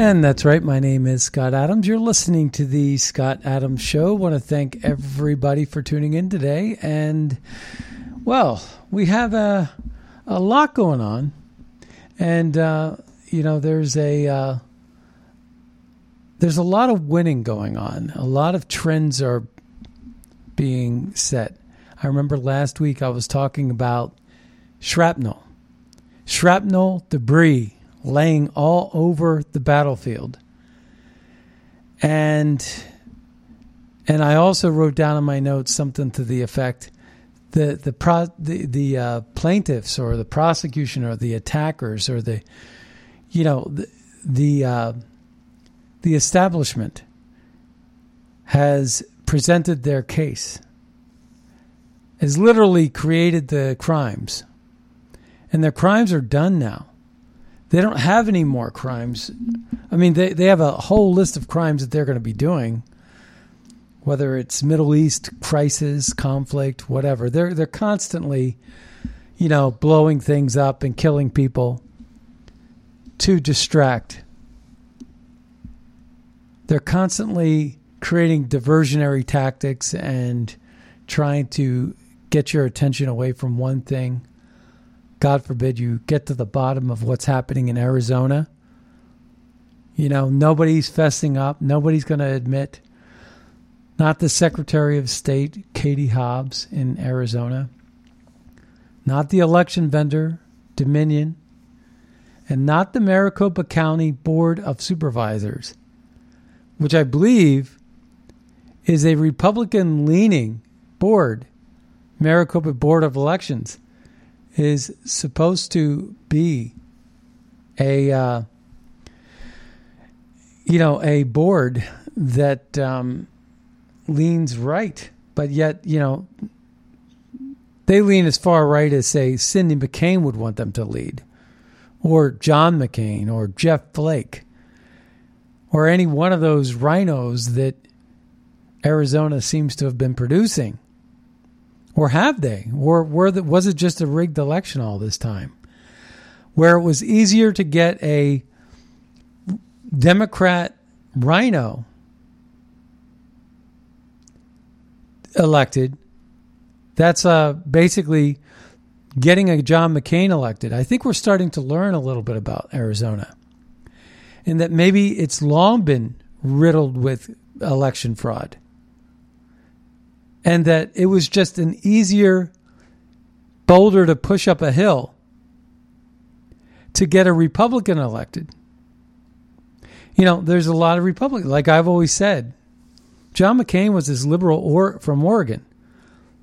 And that's right. My name is Scott Adams. You're listening to the Scott Adams Show. want to thank everybody for tuning in today. And, well, we have a, a lot going on. And, uh, you know, there's a. Uh, there's a lot of winning going on. A lot of trends are being set. I remember last week I was talking about shrapnel, shrapnel debris laying all over the battlefield. And and I also wrote down in my notes something to the effect the the pro, the, the uh, plaintiffs or the prosecution or the attackers or the you know the the, uh, the establishment has presented their case has literally created the crimes and their crimes are done now they don't have any more crimes. I mean, they, they have a whole list of crimes that they're going to be doing, whether it's Middle East crisis, conflict, whatever. They're they're constantly, you know, blowing things up and killing people to distract. They're constantly creating diversionary tactics and trying to get your attention away from one thing God forbid you get to the bottom of what's happening in Arizona. You know, nobody's fessing up. Nobody's going to admit. Not the Secretary of State, Katie Hobbs, in Arizona. Not the election vendor, Dominion. And not the Maricopa County Board of Supervisors, which I believe is a Republican leaning board, Maricopa Board of Elections is supposed to be a uh, you know a board that um, leans right, but yet you know they lean as far right as say Cindy McCain would want them to lead, or John McCain, or Jeff Flake, or any one of those RINOs that Arizona seems to have been producing. Or have they? Or were the, was it just a rigged election all this time? Where it was easier to get a Democrat RINO elected. That's uh, basically getting a John McCain elected. I think we're starting to learn a little bit about Arizona. And that maybe it's long been riddled with election fraud and that it was just an easier boulder to push up a hill to get a Republican elected. You know, there's a lot of Republicans. Like I've always said, John McCain was this liberal or from Oregon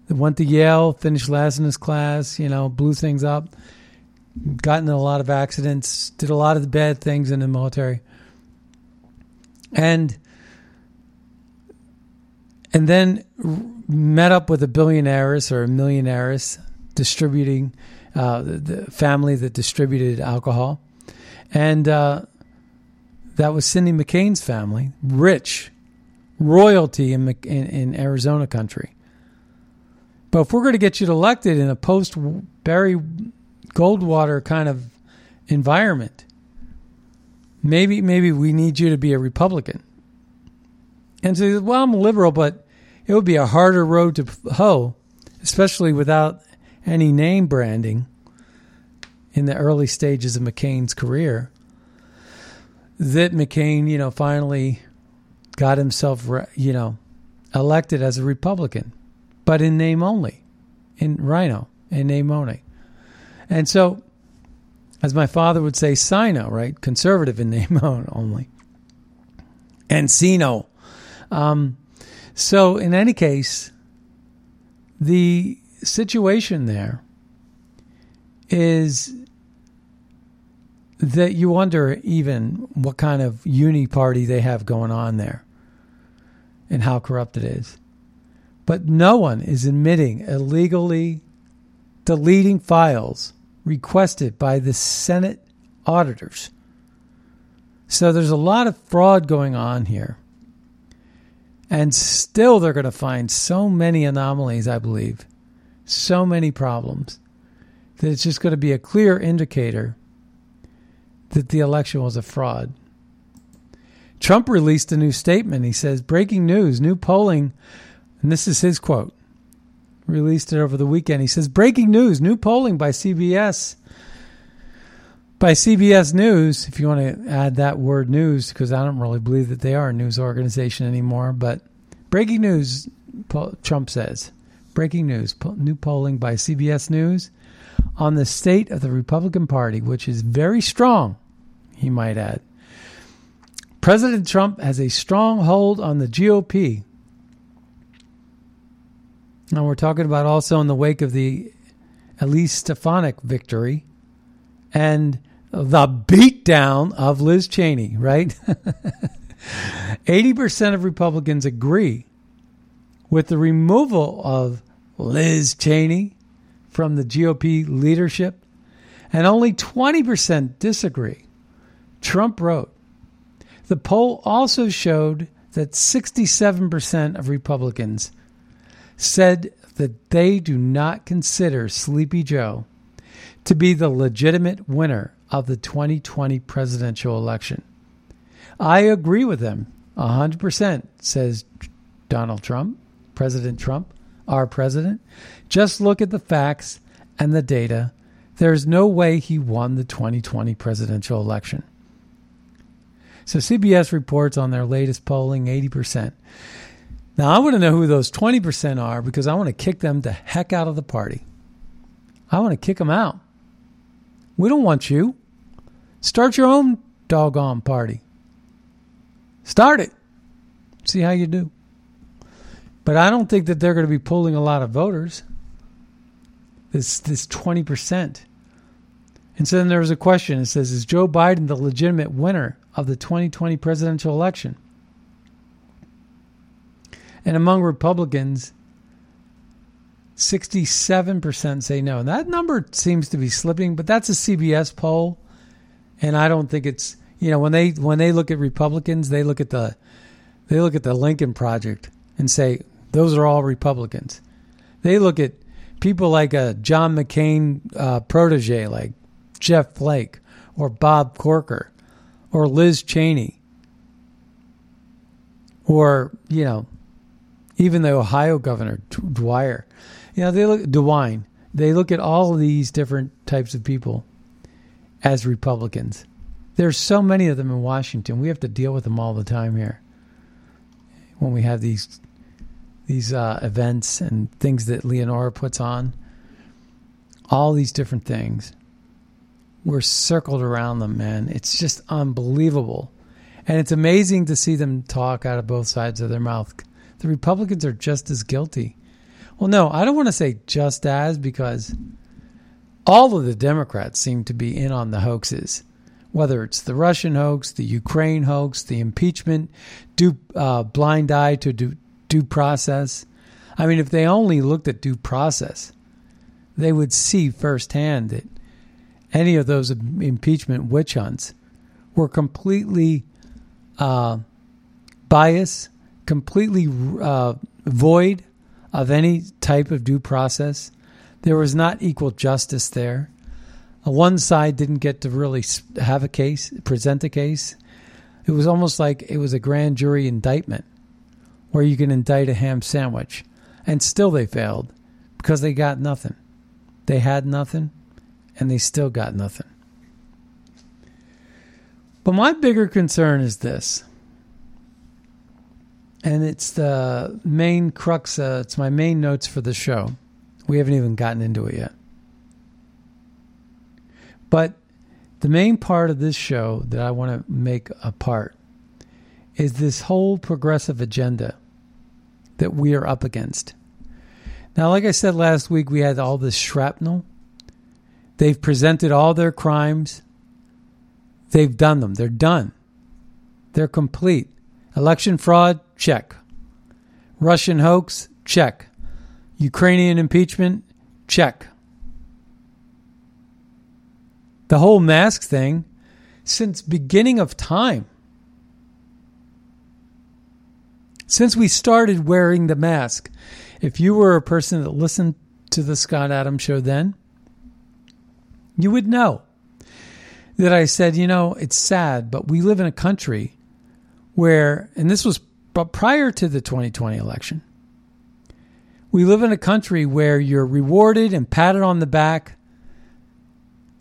that went to Yale, finished last in his class, you know, blew things up, got in a lot of accidents, did a lot of bad things in the military. And and then met up with a billionaireess or a millionaireess distributing uh, the, the, family that distributed alcohol, and uh, that was Cindy McCain's family, rich royalty in, in, in Arizona country. But if we're going to get you elected in a post Barry Goldwater kind of environment, maybe maybe we need you to be a Republican. And so, well, I'm a liberal, but it would be a harder road to hoe, especially without any name branding in the early stages of McCain's career. That McCain, you know, finally got himself, you know, elected as a Republican, but in name only, in RINO, in name only. And so, as my father would say, Sino, right? Conservative in name only. And Sino. Um, so, in any case, the situation there is that you wonder even what kind of uni party they have going on there and how corrupt it is. But no one is admitting illegally deleting files requested by the Senate auditors. So there's a lot of fraud going on here. And still, they're going to find so many anomalies, I believe, so many problems, that it's just going to be a clear indicator that the election was a fraud. Trump released a new statement. He says, Breaking news, new polling, and this is his quote, released it over the weekend. He says, Breaking news, new polling by CBS. By CBS News, if you want to add that word news, because I don't really believe that they are a news organization anymore, but breaking news, Trump says. Breaking news, new polling by CBS News on the state of the Republican Party, which is very strong, he might add. President Trump has a strong hold on the GOP. Now, we're talking about also in the wake of the Elise Stefanik victory and the beatdown of Liz Cheney, right? 80% of Republicans agree with the removal of Liz Cheney from the GOP leadership, and only 20% disagree. Trump wrote, the poll also showed that 67% of Republicans said that they do not consider Sleepy Joe to be the legitimate winner of the 2020 presidential election. I agree with them 100%, says Donald Trump, President Trump, our president. Just look at the facts and the data. There's no way he won the 2020 presidential election. So CBS reports on their latest polling 80%. Now, I want to know who those 20% are because I want to kick them the heck out of the party. I want to kick them out. We don't want you. Start your own doggone party. Start it. See how you do. But I don't think that they're going to be pulling a lot of voters. This this 20%. And so then there was a question. It says, Is Joe Biden the legitimate winner of the 2020 presidential election. And among Republicans, 67% say no. And That number seems to be slipping, but that's a CBS poll and I don't think it's, you know, when they when they look at Republicans, they look at the they look at the Lincoln project and say those are all Republicans. They look at people like a John McCain uh, protege like Jeff Flake or Bob Corker or Liz Cheney or, you know, even the Ohio governor, Dwyer. You know, they look, DeWine, they look at all these different types of people as Republicans. There's so many of them in Washington. We have to deal with them all the time here. When we have these these uh, events and things that Leonora puts on, all these different things we're circled around them, man. It's just unbelievable. And it's amazing to see them talk out of both sides of their mouth. The Republicans are just as guilty. Well, no, I don't want to say just as because all of the Democrats seem to be in on the hoaxes, whether it's the Russian hoax, the Ukraine hoax, the impeachment, due, uh, blind eye to due, due process. I mean, if they only looked at due process, they would see firsthand that any of those impeachment witch hunts were completely uh, biased, completely uh, void of any type of due process. There was not equal justice there. Uh, one side didn't get to really have a case, present a case. It was almost like it was a grand jury indictment where you can indict a ham sandwich. And still they failed because they got nothing. They had nothing and they still got nothing. But my bigger concern is this. And it's the main crux, uh, it's my main notes for the show. We haven't even gotten into it yet. But the main part of this show that I want to make a part is this whole progressive agenda that we are up against. Now, like I said last week, we had all this shrapnel. They've presented all their crimes. They've done them. They're done. They're complete. Election fraud, check. Russian hoax, check. Ukrainian impeachment, check. The whole mask thing, since beginning of time, since we started wearing the mask, if you were a person that listened to the Scott Adams show then, you would know that I said, you know, it's sad, but we live in a country where, and this was prior to the 2020 election, we live in a country where you're rewarded and patted on the back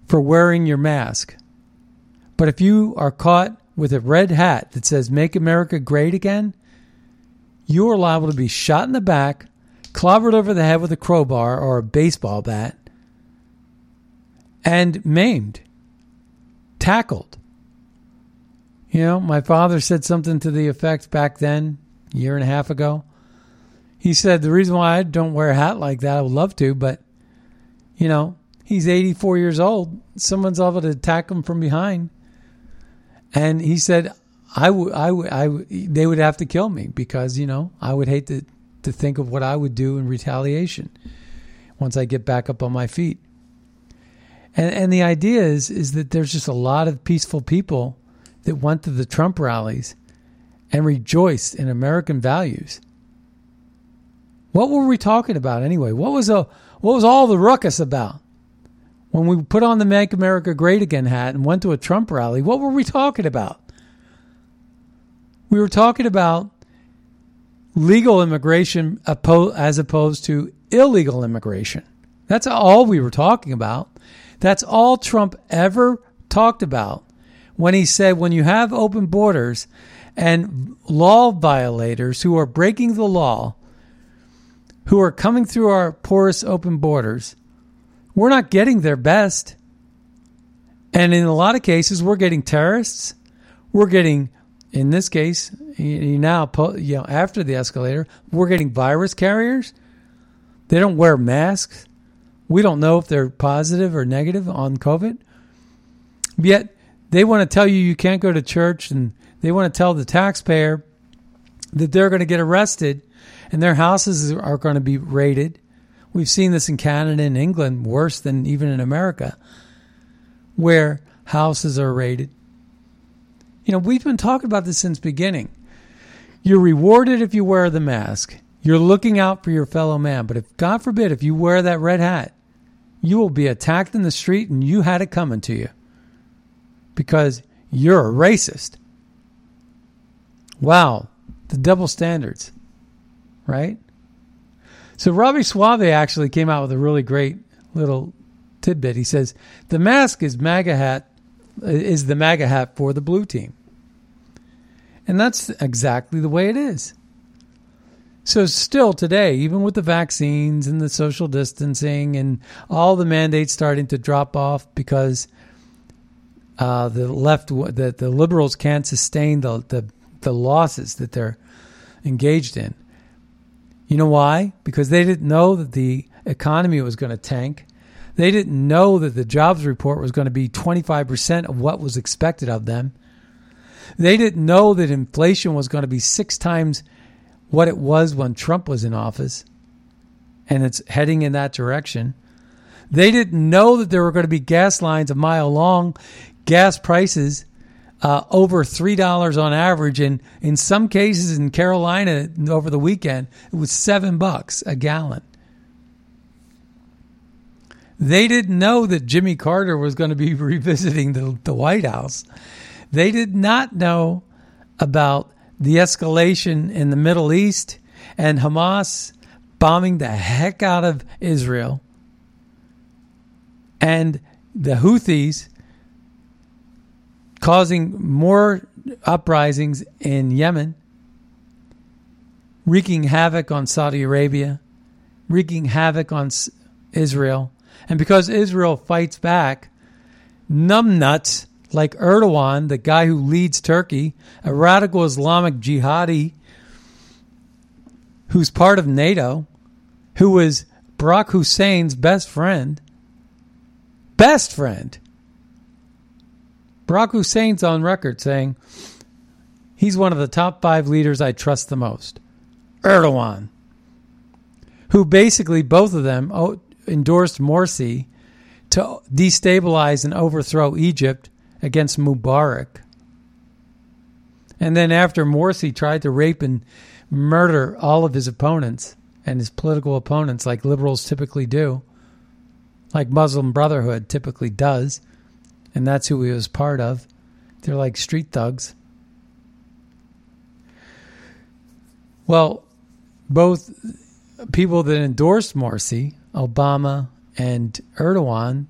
for wearing your mask. But if you are caught with a red hat that says Make America Great Again, you are liable to be shot in the back, clobbered over the head with a crowbar or a baseball bat, and maimed, tackled. You know, my father said something to the effect back then, a year and a half ago. He said, The reason why I don't wear a hat like that, I would love to, but, you know, he's 84 years old. Someone's able to attack him from behind. And he said, I would, I would, I would, they would have to kill me because, you know, I would hate to, to think of what I would do in retaliation once I get back up on my feet. And, and the idea is, is that there's just a lot of peaceful people that went to the Trump rallies and rejoiced in American values. What were we talking about anyway? What was a, what was all the ruckus about? When we put on the Make America Great Again hat and went to a Trump rally, what were we talking about? We were talking about legal immigration as opposed to illegal immigration. That's all we were talking about. That's all Trump ever talked about when he said when you have open borders and law violators who are breaking the law, who are coming through our porous open borders, we're not getting their best. And in a lot of cases, we're getting terrorists. We're getting, in this case, now, you know, after the escalator, we're getting virus carriers. They don't wear masks. We don't know if they're positive or negative on COVID. Yet they want to tell you you can't go to church and they want to tell the taxpayer that they're going to get arrested and their houses are going to be raided We've seen this in Canada and England, worse than even in America, where houses are raided. You know, we've been talking about this since beginning. You're rewarded if you wear the mask. You're looking out for your fellow man. But if, God forbid, if you wear that red hat, you will be attacked in the street and you had it coming to you because you're a racist. Wow, the double standards, right? So Robbie Soave actually came out with a really great little tidbit. He says the mask is MAGA hat is the MAGA hat for the blue team, and that's exactly the way it is. So still today, even with the vaccines and the social distancing and all the mandates starting to drop off because uh, the left, that the liberals can't sustain the, the the losses that they're engaged in you know why? Because they didn't know that the economy was going to tank. They didn't know that the jobs report was going to be 25% of what was expected of them. They didn't know that inflation was going to be six times what it was when Trump was in office. And it's heading in that direction. They didn't know that there were going to be gas lines a mile long, gas prices uh, over $3 on average. And in some cases in Carolina over the weekend, it was seven bucks a gallon. They didn't know that Jimmy Carter was going to be revisiting the, the White House. They did not know about the escalation in the Middle East and Hamas bombing the heck out of Israel and the Houthis causing more uprisings in Yemen, wreaking havoc on Saudi Arabia, wreaking havoc on Israel. And because Israel fights back, numbnuts like Erdogan, the guy who leads Turkey, a radical Islamic jihadi who's part of NATO, who was Barack Hussein's best friend, best friend. Barack Hussein's on record saying he's one of the top five leaders I trust the most. Erdogan, who basically both of them endorsed Morsi to destabilize and overthrow Egypt against Mubarak. And then after Morsi tried to rape and murder all of his opponents and his political opponents, like liberals typically do, like Muslim Brotherhood typically does, and that's who he was part of. They're like street thugs. Well, both people that endorsed Morsi, Obama and Erdogan,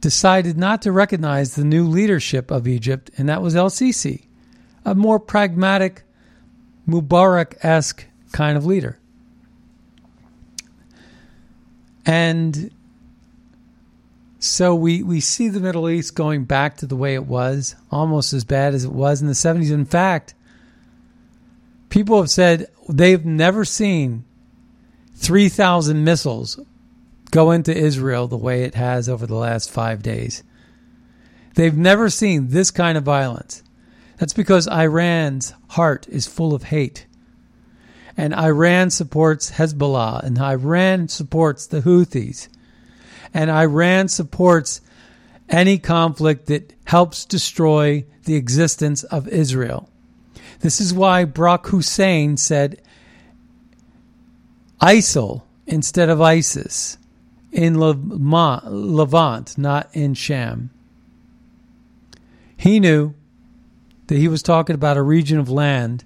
decided not to recognize the new leadership of Egypt, and that was El Sisi, a more pragmatic, Mubarak esque kind of leader. And so we, we see the Middle East going back to the way it was, almost as bad as it was in the 70s. In fact, people have said they've never seen 3,000 missiles go into Israel the way it has over the last five days. They've never seen this kind of violence. That's because Iran's heart is full of hate. And Iran supports Hezbollah, and Iran supports the Houthis, and Iran supports any conflict that helps destroy the existence of Israel. This is why Barack Hussein said ISIL instead of ISIS in Levant, not in Sham. He knew that he was talking about a region of land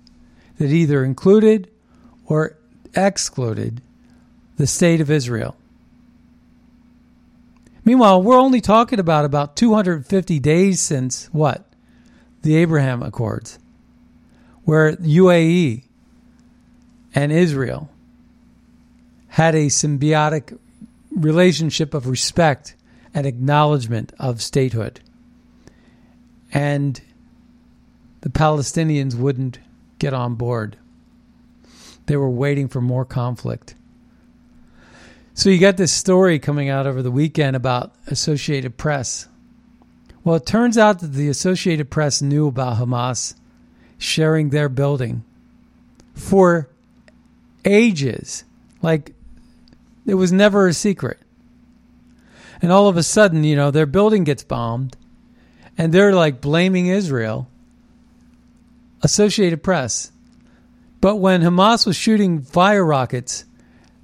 that either included or excluded the state of Israel. Meanwhile, we're only talking about about 250 days since what? The Abraham Accords, where UAE and Israel had a symbiotic relationship of respect and acknowledgement of statehood. And the Palestinians wouldn't get on board. They were waiting for more conflict. So you got this story coming out over the weekend about Associated Press. Well, it turns out that the Associated Press knew about Hamas sharing their building for ages. Like it was never a secret. And all of a sudden, you know, their building gets bombed and they're like blaming Israel. Associated Press. But when Hamas was shooting fire rockets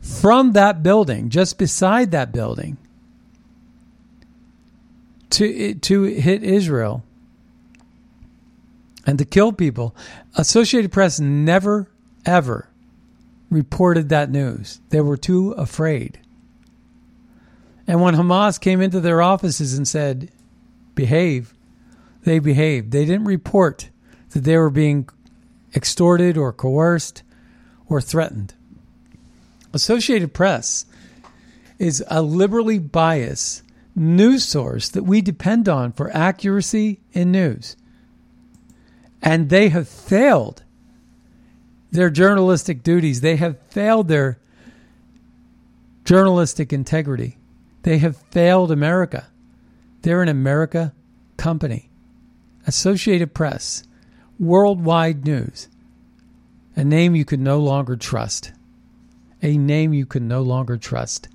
from that building, just beside that building, to to hit Israel and to kill people, Associated Press never ever reported that news. They were too afraid. And when Hamas came into their offices and said, behave, they behaved. They didn't report that they were being extorted or coerced or threatened. Associated Press is a liberally biased news source that we depend on for accuracy in news. And they have failed their journalistic duties. They have failed their journalistic integrity. They have failed America. They're an America company. Associated Press, worldwide news, a name you can no longer trust. A name you can no longer trust.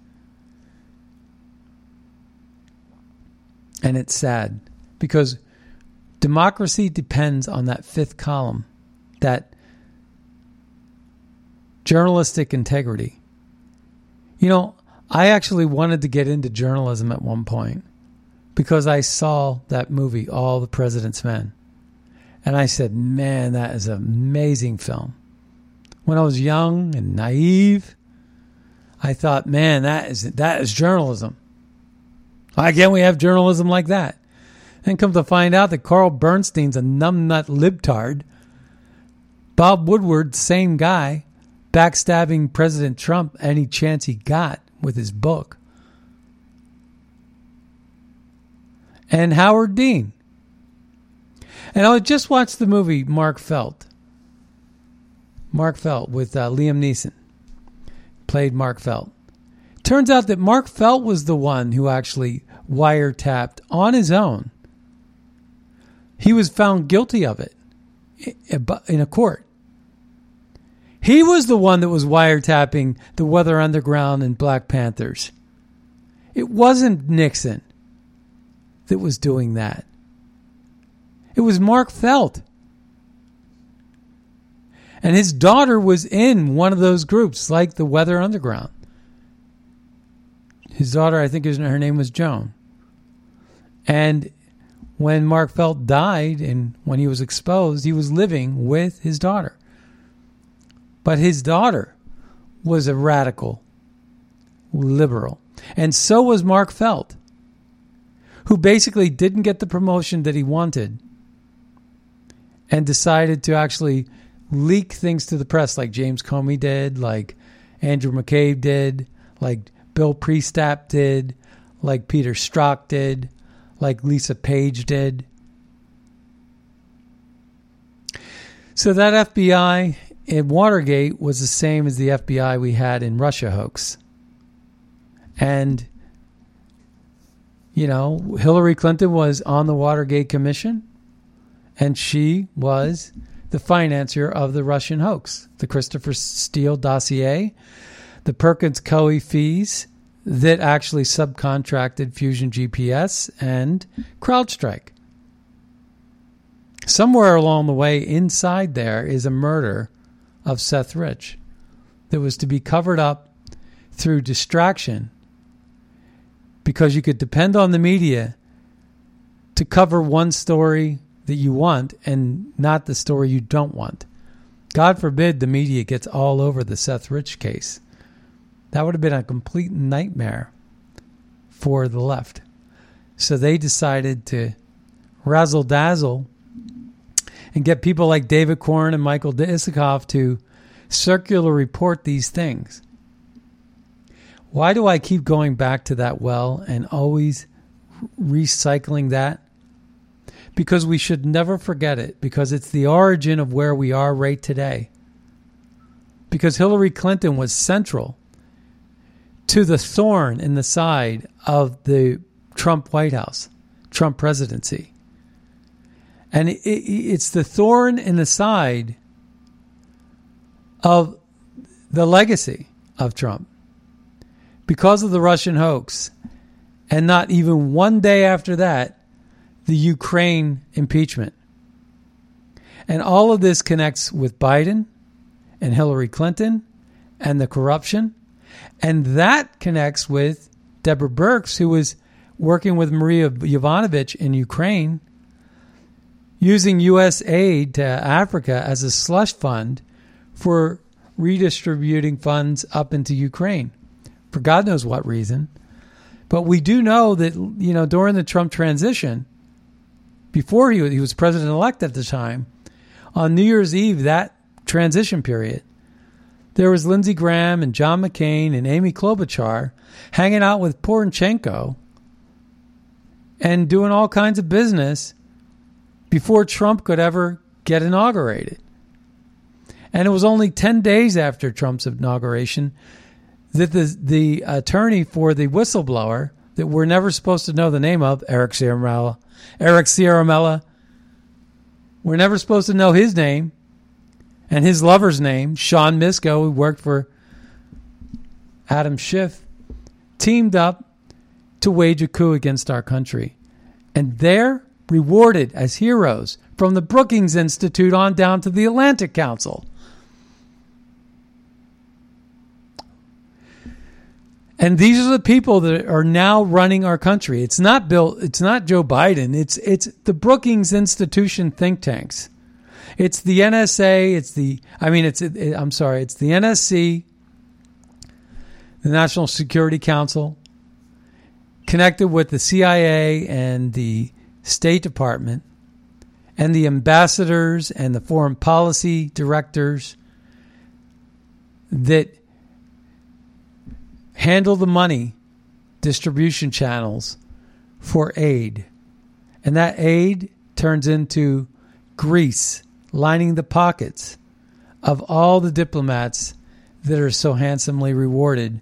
And it's sad because democracy depends on that fifth column, that journalistic integrity. You know, I actually wanted to get into journalism at one point because I saw that movie, All the President's Men. And I said, man, that is an amazing film. When I was young and naive, I thought, man, that is that is journalism. Why can't we have journalism like that? And come to find out that Carl Bernstein's a numbnut libtard. Bob Woodward, same guy, backstabbing President Trump any chance he got with his book. And Howard Dean. And I just watched the movie Mark Felt. Mark Felt with uh, Liam Neeson. Played Mark Felt. Turns out that Mark Felt was the one who actually wiretapped on his own. He was found guilty of it in a court. He was the one that was wiretapping the Weather Underground and Black Panthers. It wasn't Nixon that was doing that. It was Mark Felt. And his daughter was in one of those groups, like the Weather Underground. His daughter, I think her name was Joan. And when Mark Felt died and when he was exposed, he was living with his daughter. But his daughter was a radical liberal. And so was Mark Felt, who basically didn't get the promotion that he wanted and decided to actually leak things to the press like James Comey did, like Andrew McCabe did, like Bill Priestap did, like Peter Strzok did, like Lisa Page did. So that FBI in Watergate was the same as the FBI we had in Russia hoax. And, you know, Hillary Clinton was on the Watergate Commission, and she was the financier of the Russian hoax, the Christopher Steele dossier, the Perkins Coie fees that actually subcontracted Fusion GPS and CrowdStrike. Somewhere along the way, inside there is a murder of Seth Rich that was to be covered up through distraction because you could depend on the media to cover one story that you want and not the story you don't want. God forbid the media gets all over the Seth Rich case. That would have been a complete nightmare for the left. So they decided to razzle dazzle and get people like David Corn and Michael Isikoff to circular report these things. Why do I keep going back to that well and always recycling that? Because we should never forget it, because it's the origin of where we are right today. Because Hillary Clinton was central to the thorn in the side of the Trump White House, Trump presidency. And it, it, it's the thorn in the side of the legacy of Trump because of the Russian hoax. And not even one day after that, the Ukraine impeachment. And all of this connects with Biden and Hillary Clinton and the corruption. And that connects with Deborah Birx, who was working with Maria Yovanovitch in Ukraine using U.S. aid to Africa as a slush fund for redistributing funds up into Ukraine for God knows what reason. But we do know that, you know, during the Trump transition, before he, he was president elect at the time, on New Year's Eve, that transition period, there was Lindsey Graham and John McCain and Amy Klobuchar hanging out with Poroshenko and doing all kinds of business before Trump could ever get inaugurated. And it was only 10 days after Trump's inauguration that the, the attorney for the whistleblower that we're never supposed to know the name of, Eric Ciaramella, Eric Ciaramella, we're never supposed to know his name and his lover's name, Sean Misko, who worked for Adam Schiff, teamed up to wage a coup against our country. And they're rewarded as heroes from the Brookings Institute on down to the Atlantic Council. And these are the people that are now running our country. It's not Bill. It's not Joe Biden. It's it's the Brookings Institution think tanks. It's the NSA. It's the. I mean, it's. It, I'm sorry. It's the NSC, the National Security Council, connected with the CIA and the State Department, and the ambassadors and the foreign policy directors that handle the money distribution channels for aid. And that aid turns into grease lining the pockets of all the diplomats that are so handsomely rewarded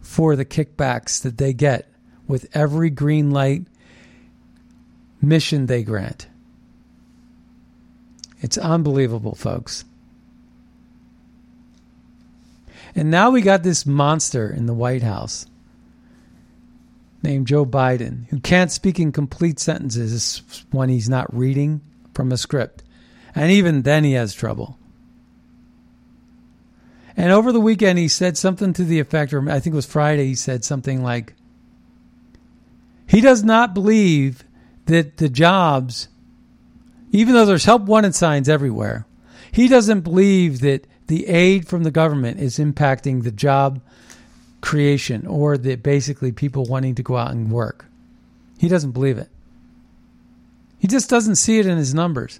for the kickbacks that they get with every green light mission they grant. It's unbelievable, folks. And now we got this monster in the White House named Joe Biden who can't speak in complete sentences when he's not reading from a script. And even then, he has trouble. And over the weekend, he said something to the effect, or I think it was Friday, he said something like, he does not believe that the jobs, even though there's help wanted signs everywhere, he doesn't believe that the aid from the government is impacting the job creation or the basically people wanting to go out and work. He doesn't believe it. He just doesn't see it in his numbers.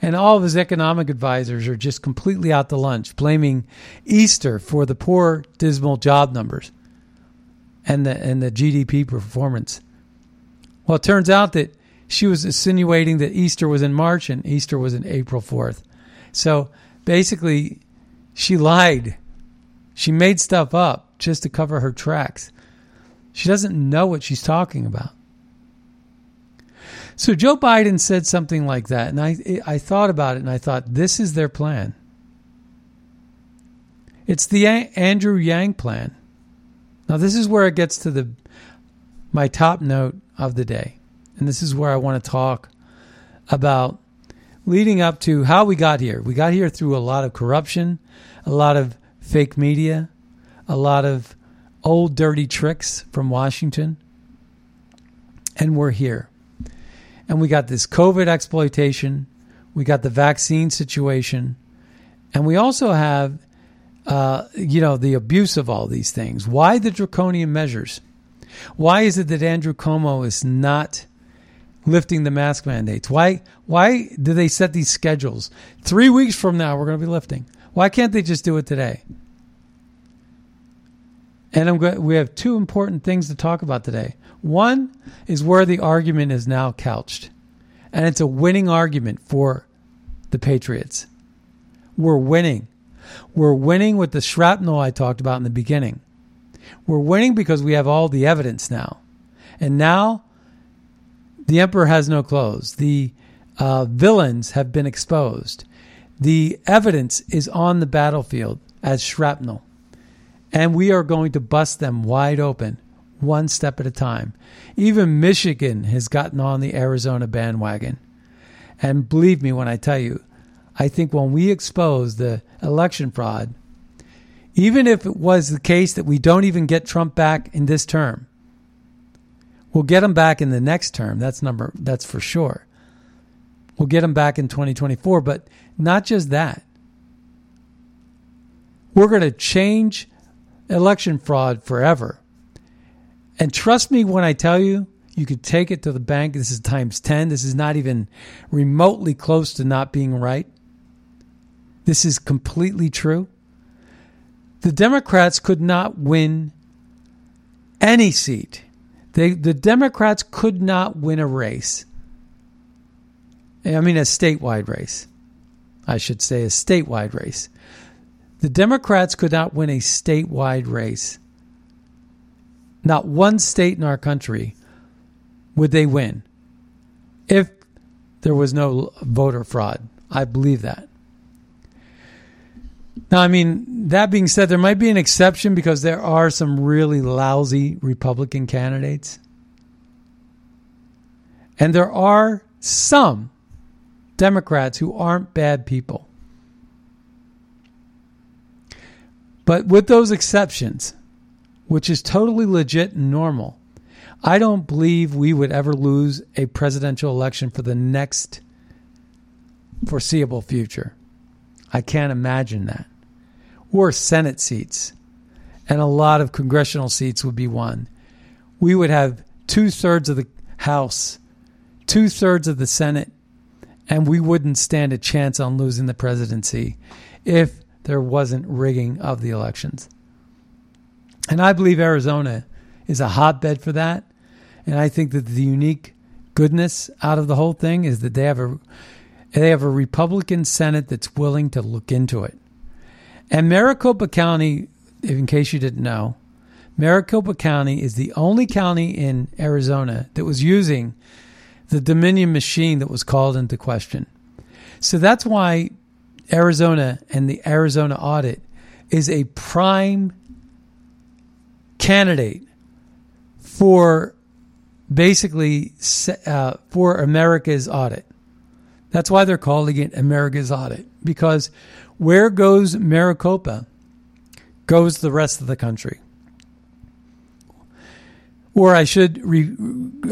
And all of his economic advisors are just completely out to lunch, blaming Easter for the poor, dismal job numbers and the and the GDP performance. Well, it turns out that she was insinuating that Easter was in March and Easter was in April 4th. So basically, she lied. She made stuff up just to cover her tracks. She doesn't know what she's talking about. So Joe Biden said something like that, and I I thought about it, and I thought this is their plan. It's the Andrew Yang plan. Now this is where it gets to the my top note of the day, and this is where I want to talk about leading up to how we got here. We got here through a lot of corruption, a lot of fake media, a lot of old dirty tricks from Washington. And we're here. And we got this COVID exploitation, we got the vaccine situation, and we also have, uh, you know, the abuse of all these things. Why the draconian measures? Why is it that Andrew Cuomo is not lifting the mask mandates? Why why do they set these schedules? Three weeks from now, we're going to be lifting. Why can't they just do it today? And I'm going, we have two important things to talk about today. One is where the argument is now couched, and it's a winning argument for the Patriots. We're winning. We're winning with the shrapnel I talked about in the beginning. We're winning because we have all the evidence now. And now the emperor has no clothes. The uh, villains have been exposed. The evidence is on the battlefield as shrapnel. And we are going to bust them wide open, one step at a time. Even Michigan has gotten on the Arizona bandwagon. And believe me when I tell you, I think when we expose the election fraud, even if it was the case that we don't even get Trump back in this term, We'll get them back in the next term. That's number. That's for sure. We'll get them back in 2024, but not just that. We're going to change election fraud forever. And trust me when I tell you, you could take it to the bank. This is times 10. This is not even remotely close to not being right. This is completely true. The Democrats could not win any seat they, the Democrats could not win a race. I mean, a statewide race. I should say a statewide race. The Democrats could not win a statewide race. Not one state in our country would they win if there was no voter fraud. I believe that. Now, I mean, that being said, there might be an exception because there are some really lousy Republican candidates. And there are some Democrats who aren't bad people. But with those exceptions, which is totally legit and normal, I don't believe we would ever lose a presidential election for the next foreseeable future. I can't imagine that. Or Senate seats. And a lot of congressional seats would be won. We would have two thirds of the House, two thirds of the Senate, and we wouldn't stand a chance on losing the presidency if there wasn't rigging of the elections. And I believe Arizona is a hotbed for that. And I think that the unique goodness out of the whole thing is that they have a they have a Republican Senate that's willing to look into it. And Maricopa County, in case you didn't know, Maricopa County is the only county in Arizona that was using the Dominion machine that was called into question. So that's why Arizona and the Arizona audit is a prime candidate for basically uh, for America's audit. That's why they're calling it America's audit because where goes Maricopa goes the rest of the country. Or I should re,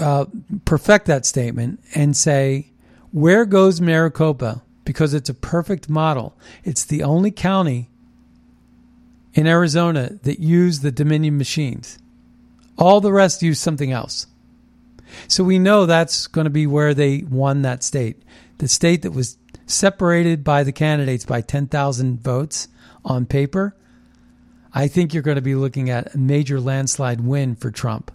uh, perfect that statement and say, where goes Maricopa? Because it's a perfect model. It's the only county in Arizona that use the Dominion machines. All the rest use something else. So we know that's going to be where they won that state. The state that was separated by the candidates by 10,000 votes on paper. I think you're going to be looking at a major landslide win for Trump.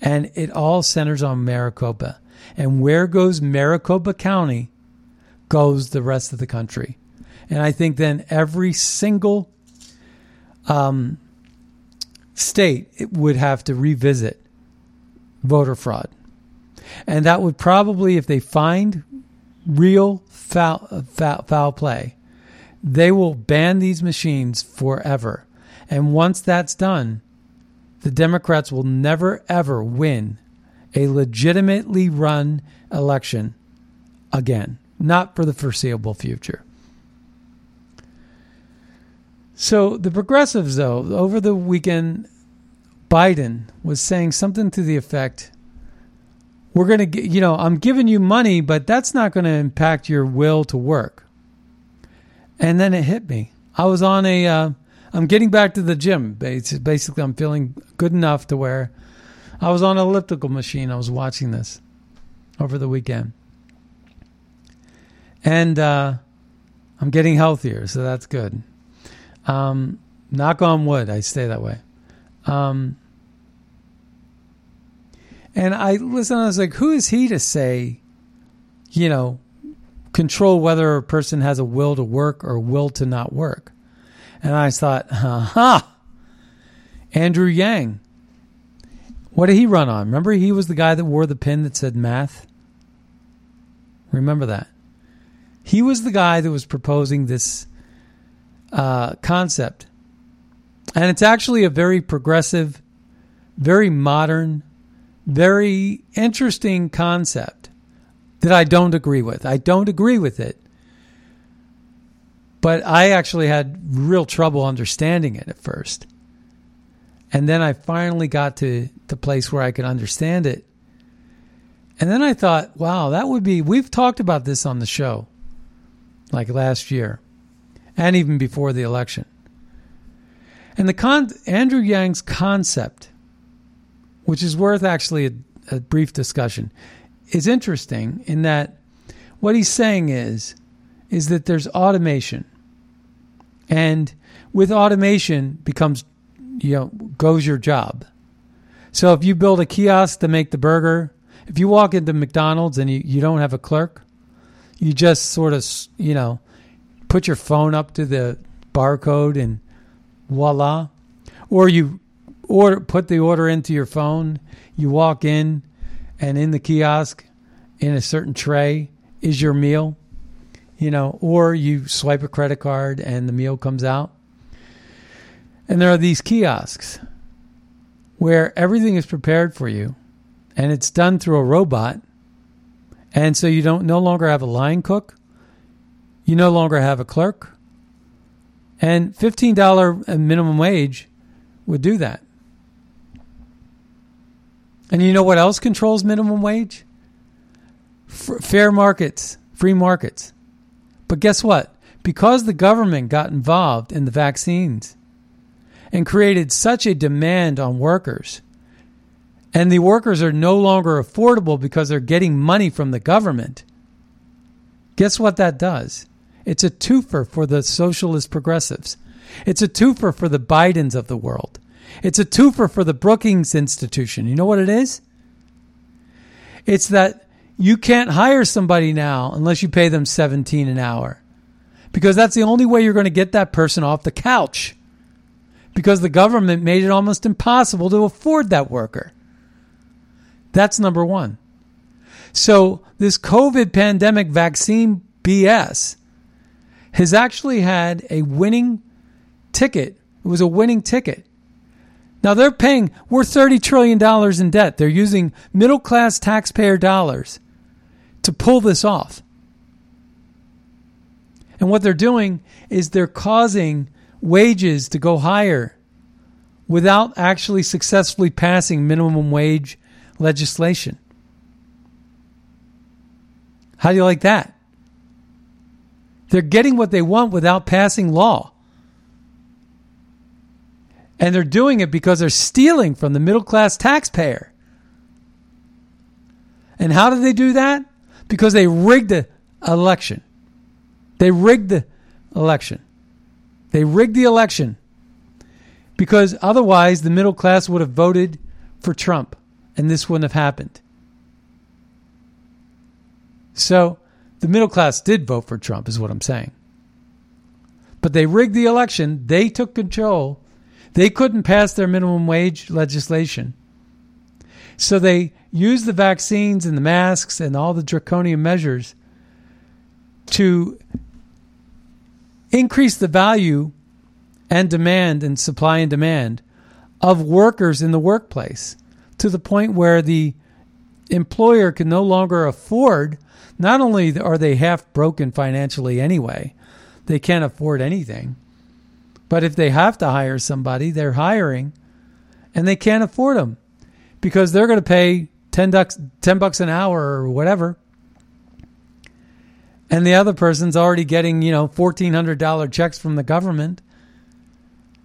And it all centers on Maricopa. And where goes Maricopa County goes the rest of the country. And I think then every single um, state would have to revisit voter fraud. And that would probably, if they find real foul, uh, foul, foul play, they will ban these machines forever. And once that's done, the Democrats will never, ever win a legitimately run election again, not for the foreseeable future. So the progressives, though, over the weekend, Biden was saying something to the effect we're going to you know, I'm giving you money, but that's not going to impact your will to work. And then it hit me. I was on a, uh, I'm getting back to the gym. Basically, I'm feeling good enough to where I was on an elliptical machine. I was watching this over the weekend. And uh, I'm getting healthier, so that's good. Um, knock on wood, I stay that way. Um, and I listen, I was like, who is he to say, you know, control whether a person has a will to work or will to not work? And I thought, ha, Andrew Yang. What did he run on? Remember, he was the guy that wore the pin that said math? Remember that. He was the guy that was proposing this uh, concept. And it's actually a very progressive, very modern, very interesting concept that I don't agree with. I don't agree with it. But I actually had real trouble understanding it at first. And then I finally got to the place where I could understand it. And then I thought, wow, that would be, we've talked about this on the show like last year and even before the election. And the con- Andrew Yang's concept which is worth actually a, a brief discussion, is interesting in that what he's saying is is that there's automation, and with automation becomes you know goes your job. So if you build a kiosk to make the burger, if you walk into McDonald's and you, you don't have a clerk, you just sort of you know put your phone up to the barcode and voila, or you order put the order into your phone. You walk in, and in the kiosk, in a certain tray, is your meal. You know, or you swipe a credit card and the meal comes out. And there are these kiosks where everything is prepared for you, and it's done through a robot And so you don't no longer have a line cook. You no longer have a clerk. And $15 minimum wage would do that. And you know what else controls minimum wage? F- fair markets, free markets. But guess what? Because the government got involved in the vaccines and created such a demand on workers, and the workers are no longer affordable because they're getting money from the government, guess what that does? It's a twofer for the socialist progressives. It's a twofer for the Bidens of the world. It's a twofer for the Brookings Institution. You know what it is? It's that you can't hire somebody now unless you pay them 17 an hour. Because that's the only way you're going to get that person off the couch. Because the government made it almost impossible to afford that worker. That's number 1. So, this COVID pandemic vaccine BS has actually had a winning ticket. It was a winning ticket. Now they're paying, we're $30 trillion in debt. They're using middle class taxpayer dollars to pull this off. And what they're doing is they're causing wages to go higher without actually successfully passing minimum wage legislation. How do you like that? They're getting what they want without passing law. And they're doing it because they're stealing from the middle class taxpayer. And how did they do that? Because they rigged the election. They rigged the election. They rigged the election because otherwise the middle class would have voted for Trump and this wouldn't have happened. So the middle class did vote for Trump, is what I'm saying. But they rigged the election. They took control. They couldn't pass their minimum wage legislation. So they used the vaccines and the masks and all the draconian measures to increase the value and demand and supply and demand of workers in the workplace to the point where the employer can no longer afford not only are they half broken financially anyway, they can't afford anything. But if they have to hire somebody, they're hiring and they can't afford them because they're going to pay 10 bucks, 10 bucks an hour or whatever. And the other person's already getting, you know, $1,400 checks from the government.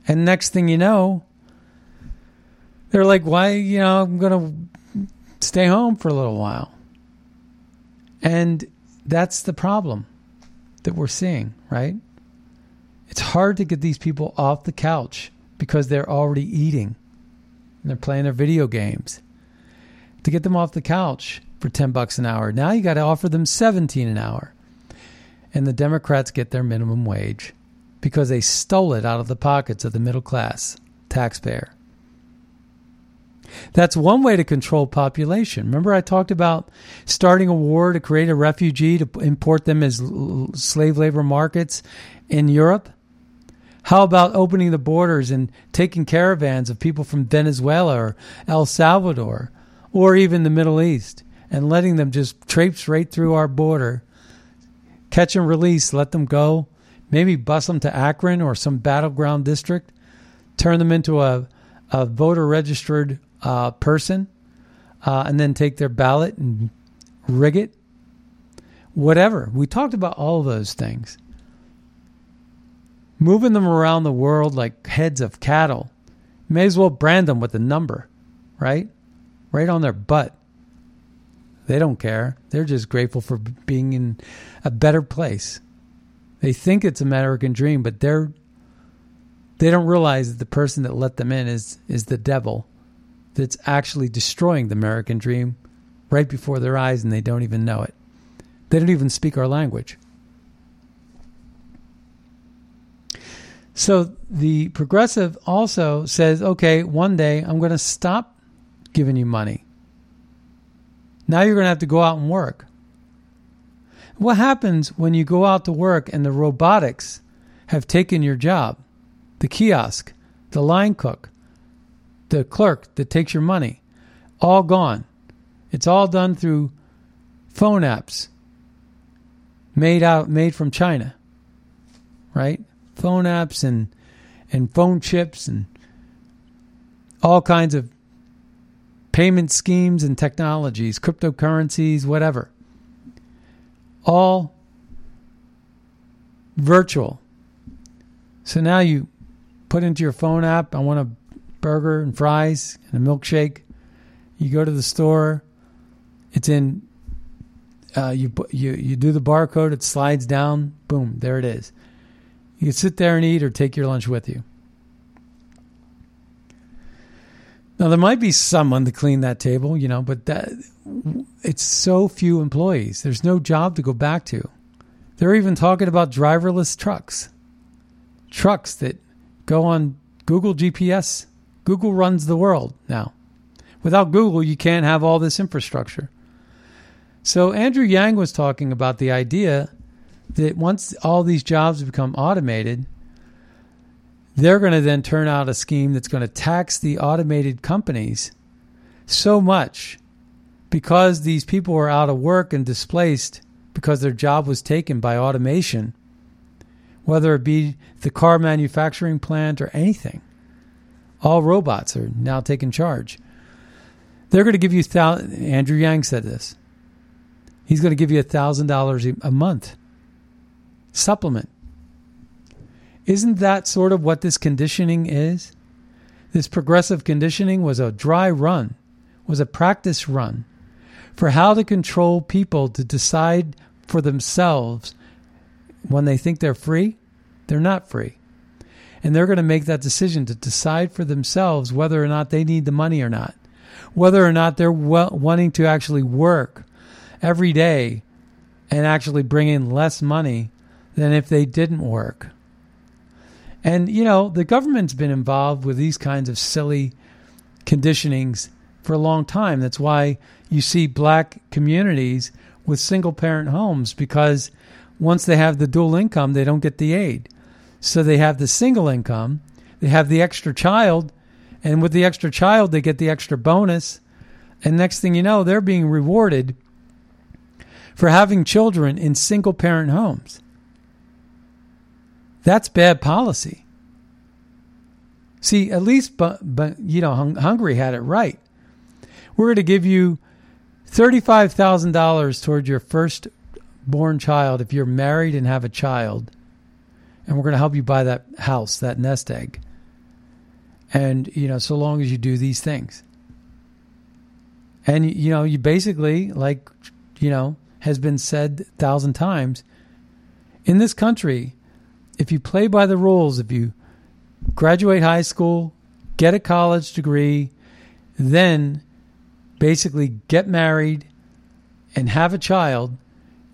And next thing you know, they're like, why, you know, I'm going to stay home for a little while. And that's the problem that we're seeing, right? It's hard to get these people off the couch because they're already eating and they're playing their video games. To get them off the couch for 10 bucks an hour, now you got to offer them 17 an hour. And the Democrats get their minimum wage because they stole it out of the pockets of the middle class taxpayer. That's one way to control population. Remember, I talked about starting a war to create a refugee to import them as slave labor markets in Europe? How about opening the borders and taking caravans of people from Venezuela or El Salvador or even the Middle East and letting them just traipse right through our border, catch and release, let them go, maybe bus them to Akron or some battleground district, turn them into a, a voter registered uh, person uh, and then take their ballot and rig it. Whatever. We talked about all those things. Moving them around the world like heads of cattle. May as well brand them with a number, right? Right on their butt. They don't care. They're just grateful for being in a better place. They think it's an American dream, but they're they don't realize that the person that let them in is is the devil that's actually destroying the American dream right before their eyes and they don't even know it. They don't even speak our language. So the progressive also says, okay, one day I'm going to stop giving you money. Now you're going to have to go out and work. What happens when you go out to work and the robotics have taken your job? The kiosk, the line cook, the clerk that takes your money, all gone. It's all done through phone apps made out made from China, right? Phone apps and and phone chips and all kinds of payment schemes and technologies, cryptocurrencies, whatever. All virtual. So now you put into your phone app, I want a burger and fries and a milkshake. You go to the store, it's in uh, you you you do the barcode, it slides down, boom, there it is. You can sit there and eat or take your lunch with you. Now there might be someone to clean that table, you know, but that it's so few employees. There's no job to go back to. They're even talking about driverless trucks. Trucks that go on Google GPS. Google runs the world now. Without Google, you can't have all this infrastructure. So Andrew Yang was talking about the idea that once all these jobs become automated, they're going to then turn out a scheme that's going to tax the automated companies so much because these people are out of work and displaced because their job was taken by automation, whether it be the car manufacturing plant or anything. All robots are now taking charge. They're going to give you, Andrew Yang said this. He's going to give you $1,000 a month supplement isn't that sort of what this conditioning is? This progressive conditioning was a dry run, was a practice run for how to control people to decide for themselves when they think they're free, they're not free. And they're going to make that decision to decide for themselves whether or not they need the money or not, whether or not they're wanting to actually work every day and actually bring in less money than if they didn't work. And, you know, the government's been involved with these kinds of silly conditionings for a long time. That's why you see black communities with single parent homes because once they have the dual income, they don't get the aid. So they have the single income, they have the extra child, and with the extra child, they get the extra bonus. And next thing you know, they're being rewarded for having children in single parent homes. That's bad policy. See, at least, but, but you know, Hungary had it right. We're going to give you thirty-five thousand dollars toward your first born child if you're married and have a child, and we're going to help you buy that house, that nest egg. And you know, so long as you do these things, and you know, you basically, like you know, has been said a thousand times, in this country, if you play by the rules, if you graduate high school, get a college degree, then basically get married and have a child,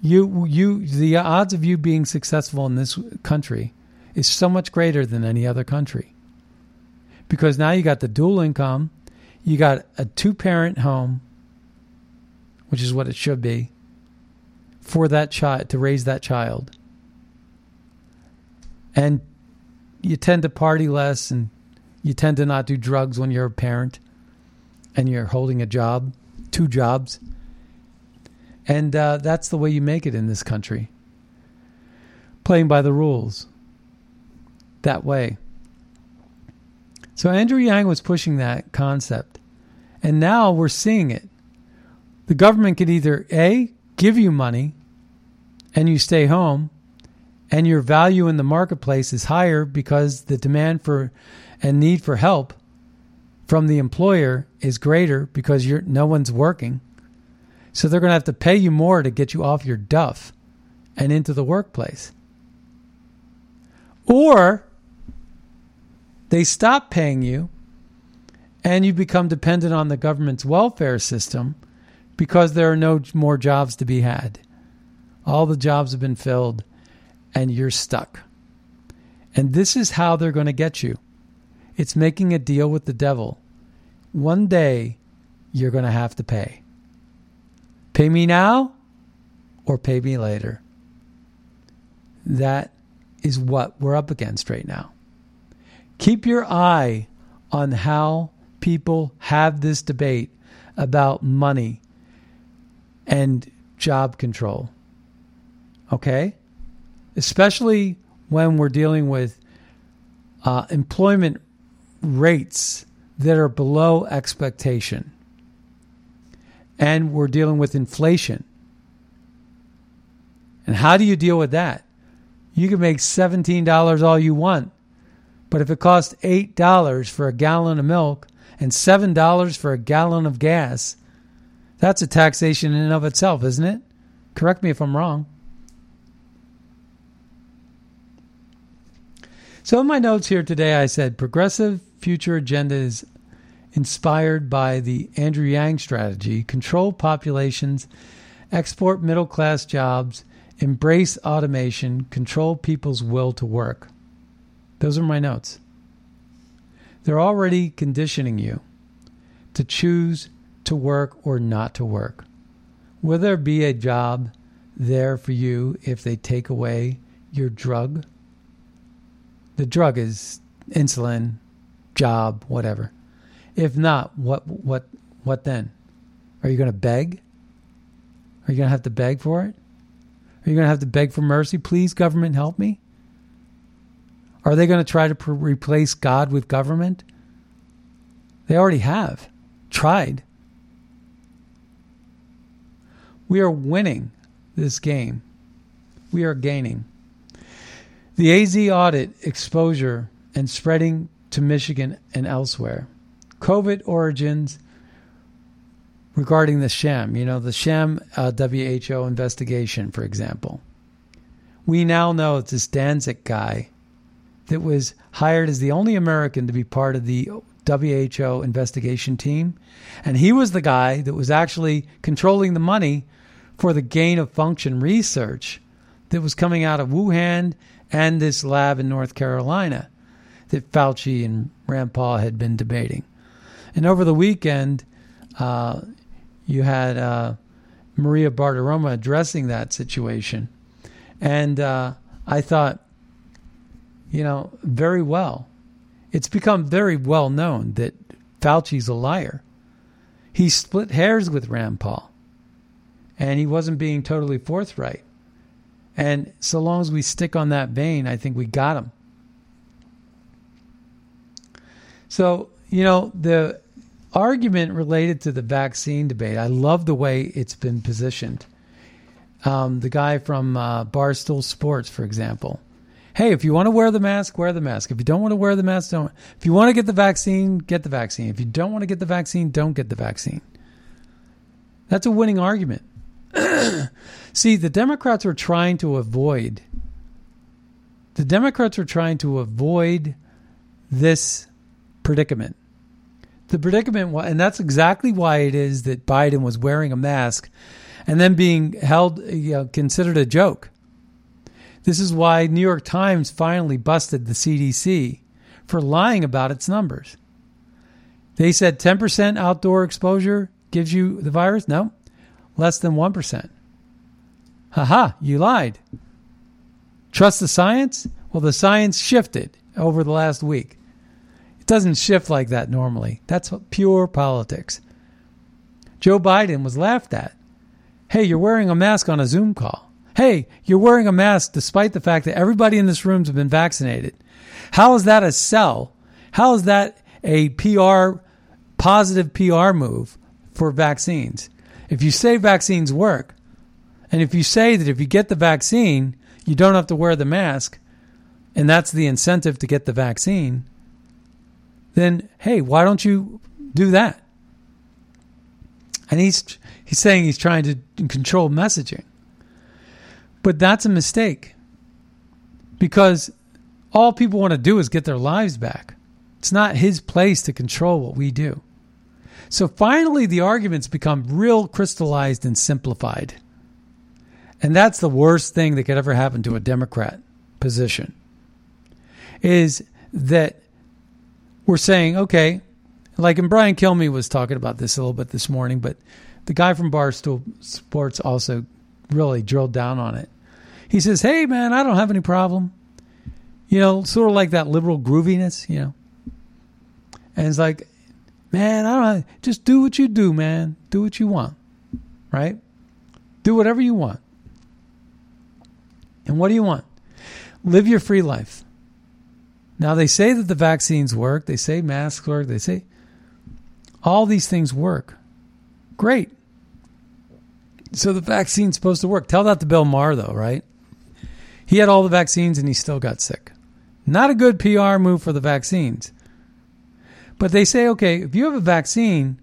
you you the odds of you being successful in this country is so much greater than any other country. Because now you got the dual income, you got a two parent home, which is what it should be, for that child to raise that child and you tend to party less and you tend to not do drugs when you're a parent and you're holding a job, two jobs. And uh, that's the way you make it in this country. Playing by the rules. That way. So Andrew Yang was pushing that concept. And now we're seeing it. The government could either A, give you money and you stay home, and your value in the marketplace is higher because the demand for and need for help from the employer is greater because you're no one's working. So they're going to have to pay you more to get you off your duff and into the workplace. Or they stop paying you and you become dependent on the government's welfare system because there are no more jobs to be had. All the jobs have been filled and you're stuck. And this is how they're going to get you it's making a deal with the devil. One day, you're going to have to pay. Pay me now or pay me later. That is what we're up against right now. Keep your eye on how people have this debate about money and job control. Okay? Especially when we're dealing with uh, employment rates that are below expectation. And we're dealing with inflation. And how do you deal with that? You can make $17 all you want, but if it costs $8 for a gallon of milk and $7 for a gallon of gas, that's a taxation in and of itself, isn't it? Correct me if I'm wrong. So, in my notes here today, I said progressive future agenda is inspired by the Andrew Yang strategy control populations, export middle class jobs, embrace automation, control people's will to work. Those are my notes. They're already conditioning you to choose to work or not to work. Will there be a job there for you if they take away your drug? The drug is insulin, job, whatever. If not, what what what then? Are you going to beg? Are you going to have to beg for it? Are you going to have to beg for mercy? Please, government, help me? Are they going to try to replace God with government? They already have tried. We are winning this game. We are gaining. The AZ audit exposure and spreading to Michigan and elsewhere. COVID origins regarding the sham, you know, the sham uh, WHO investigation, for example. We now know it's this Daszak guy that was hired as the only American to be part of the WHO investigation team. And he was the guy that was actually controlling the money for the gain of function research that was coming out of Wuhan and this lab in North Carolina that Fauci and Rand Paul had been debating. And over the weekend, uh, you had uh, Maria Bartiromo addressing that situation. And uh, I thought, you know, very well. It's become very well known that Fauci's a liar. He split hairs with Rand Paul, and he wasn't being totally forthright. And so long as we stick on that vein, I think we got him. So, you know, the argument related to the vaccine debate, I love the way it's been positioned. Um, the guy from uh, Barstool Sports, for example. Hey, if you want to wear the mask, wear the mask. If you don't want to wear the mask, don't. If you want to get the vaccine, get the vaccine. If you don't want to get the vaccine, don't get the vaccine. That's a winning argument. See, the Democrats were trying to avoid. The Democrats were trying to avoid this predicament. The predicament, and that's exactly why it is that Biden was wearing a mask and then being held, you know, considered a joke. This is why New York Times finally busted the CDC for lying about its numbers. They said 10% outdoor exposure gives you the virus. No, less than 1%. Haha, you lied. Trust the science? Well, the science shifted over the last week It doesn't shift like that normally. That's pure politics. Joe Biden was laughed at. Hey, you're wearing a mask on a Zoom call. Hey, you're wearing a mask despite the fact that everybody in this room has been vaccinated. How is that a sell? How is that a PR, positive PR move for vaccines? If you say vaccines work, and if you say that if you get the vaccine, you don't have to wear the mask, and that's the incentive to get the vaccine, then hey, why don't you do that? And he's he's saying he's trying to control messaging. But that's a mistake. Because all people want to do is get their lives back. It's not his place to control what we do. So finally the arguments become real crystallized and simplified. And that's the worst thing that could ever happen to a Democrat position. Is that we're saying, okay, like, and Brian Kilmeade was talking about this a little bit this morning, but the guy from Barstool Sports also really drilled down on it. He says, hey, man, I don't have any problem. You know, sort of like that liberal grooviness, you know. And it's like, man, I don't just do what you do, man. Do what you want, right? Do whatever you want. And what do you want? Live your free life. Now, they say that the vaccines work, they say masks work, they say all these things work. Great. So the vaccine's supposed to work. Tell that to Bill Maher, though, right? He had all the vaccines and he still got sick. Not a good PR move for the vaccines. But they say, okay, if you have a vaccine,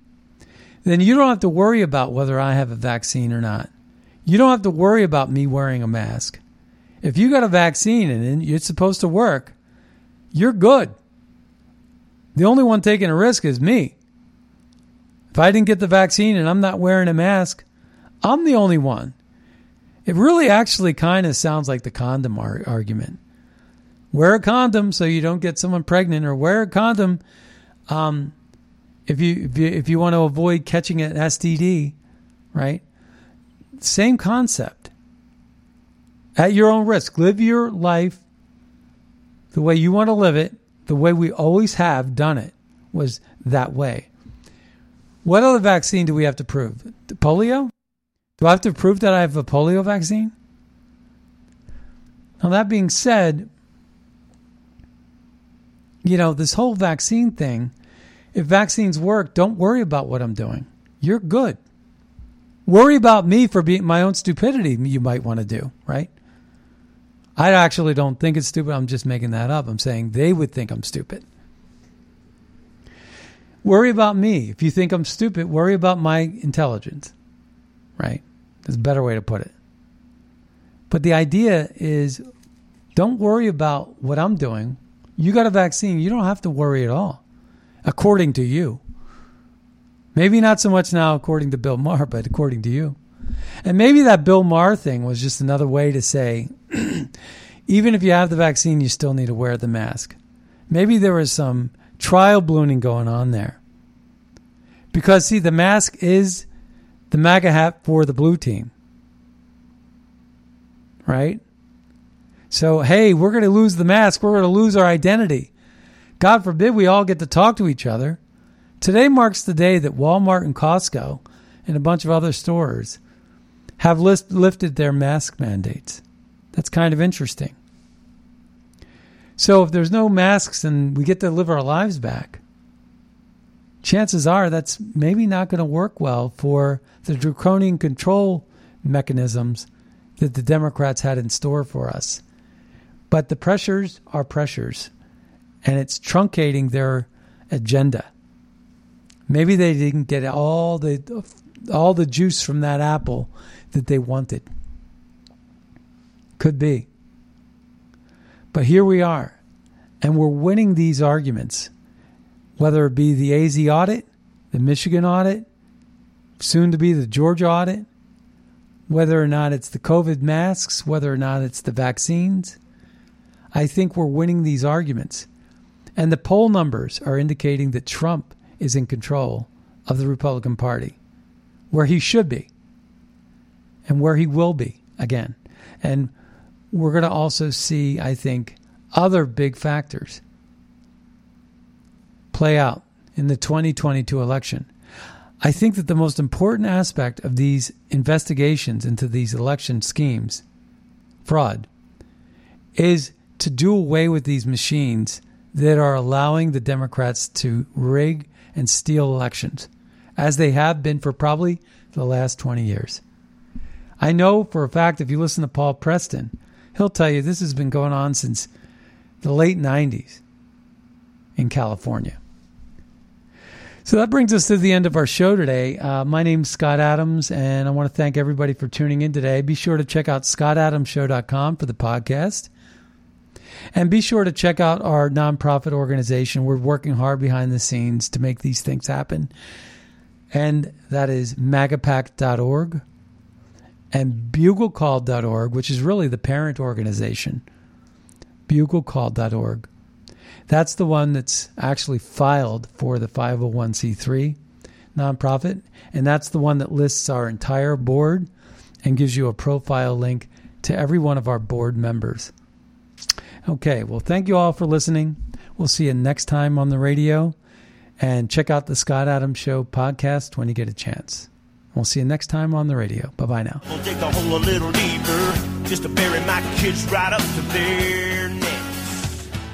then you don't have to worry about whether I have a vaccine or not. You don't have to worry about me wearing a mask. If you got a vaccine and it's supposed to work, you're good. The only one taking a risk is me. If I didn't get the vaccine and I'm not wearing a mask, I'm the only one. It really actually kind of sounds like the condom ar- argument. Wear a condom so you don't get someone pregnant, or wear a condom um, if you if you if you want to avoid catching an STD, right? Same concept. At your own risk, live your life the way you want to live it, the way we always have done it was that way. What other vaccine do we have to prove? Polio? Do I have to prove that I have a polio vaccine? Now, that being said, you know, this whole vaccine thing, if vaccines work, don't worry about what I'm doing. You're good. Worry about me for being my own stupidity, you might want to do, right? I actually don't think it's stupid. I'm just making that up. I'm saying they would think I'm stupid. Worry about me. If you think I'm stupid, worry about my intelligence, right? That's a better way to put it. But the idea is don't worry about what I'm doing. You got a vaccine. You don't have to worry at all, according to you. Maybe not so much now according to Bill Maher, but according to you. And maybe that Bill Maher thing was just another way to say, even if you have the vaccine, you still need to wear the mask. Maybe there was some trial ballooning going on there. Because, see, the mask is the MAGA hat for the blue team. Right? So, hey, we're going to lose the mask. We're going to lose our identity. God forbid we all get to talk to each other. Today marks the day that Walmart and Costco and a bunch of other stores have list, lifted their mask mandates. That's kind of interesting. So if there's no masks and we get to live our lives back, chances are that's maybe not going to work well for the draconian control mechanisms that the Democrats had in store for us. But the pressures are pressures, and it's truncating their agenda. Maybe they didn't get all the all the juice from that apple that they wanted. Could be. But here we are, and we're winning these arguments, whether it be the AZ audit, the Michigan audit, soon to be the Georgia audit, whether or not it's the COVID masks, whether or not it's the vaccines. I think we're winning these arguments. And the poll numbers are indicating that Trump is in control of the Republican Party, where he should be and where he will be again. And we're going to also see, I think, other big factors play out in the 2022 election. I think that the most important aspect of these investigations into these election schemes, fraud, is to do away with these machines that are allowing the Democrats to rig and steal elections, as they have been for probably the last 20 years. I know for a fact if you listen to Paul Preston, he'll tell you this has been going on since the late 90s in California. So that brings us to the end of our show today. Uh, my name's Scott Adams, and I want to thank everybody for tuning in today. Be sure to check out scottadamshow.com for the podcast. And be sure to check out our nonprofit organization. We're working hard behind the scenes to make these things happen. And that is magapack.org and buglecall.org, which is really the parent organization. Buglecall.org. That's the one that's actually filed for the 501c3 nonprofit. And that's the one that lists our entire board and gives you a profile link to every one of our board members. Okay, well, thank you all for listening. We'll see you next time on the radio. And check out the Scott Adams Show podcast when you get a chance. We'll see you next time on the radio. Bye bye now.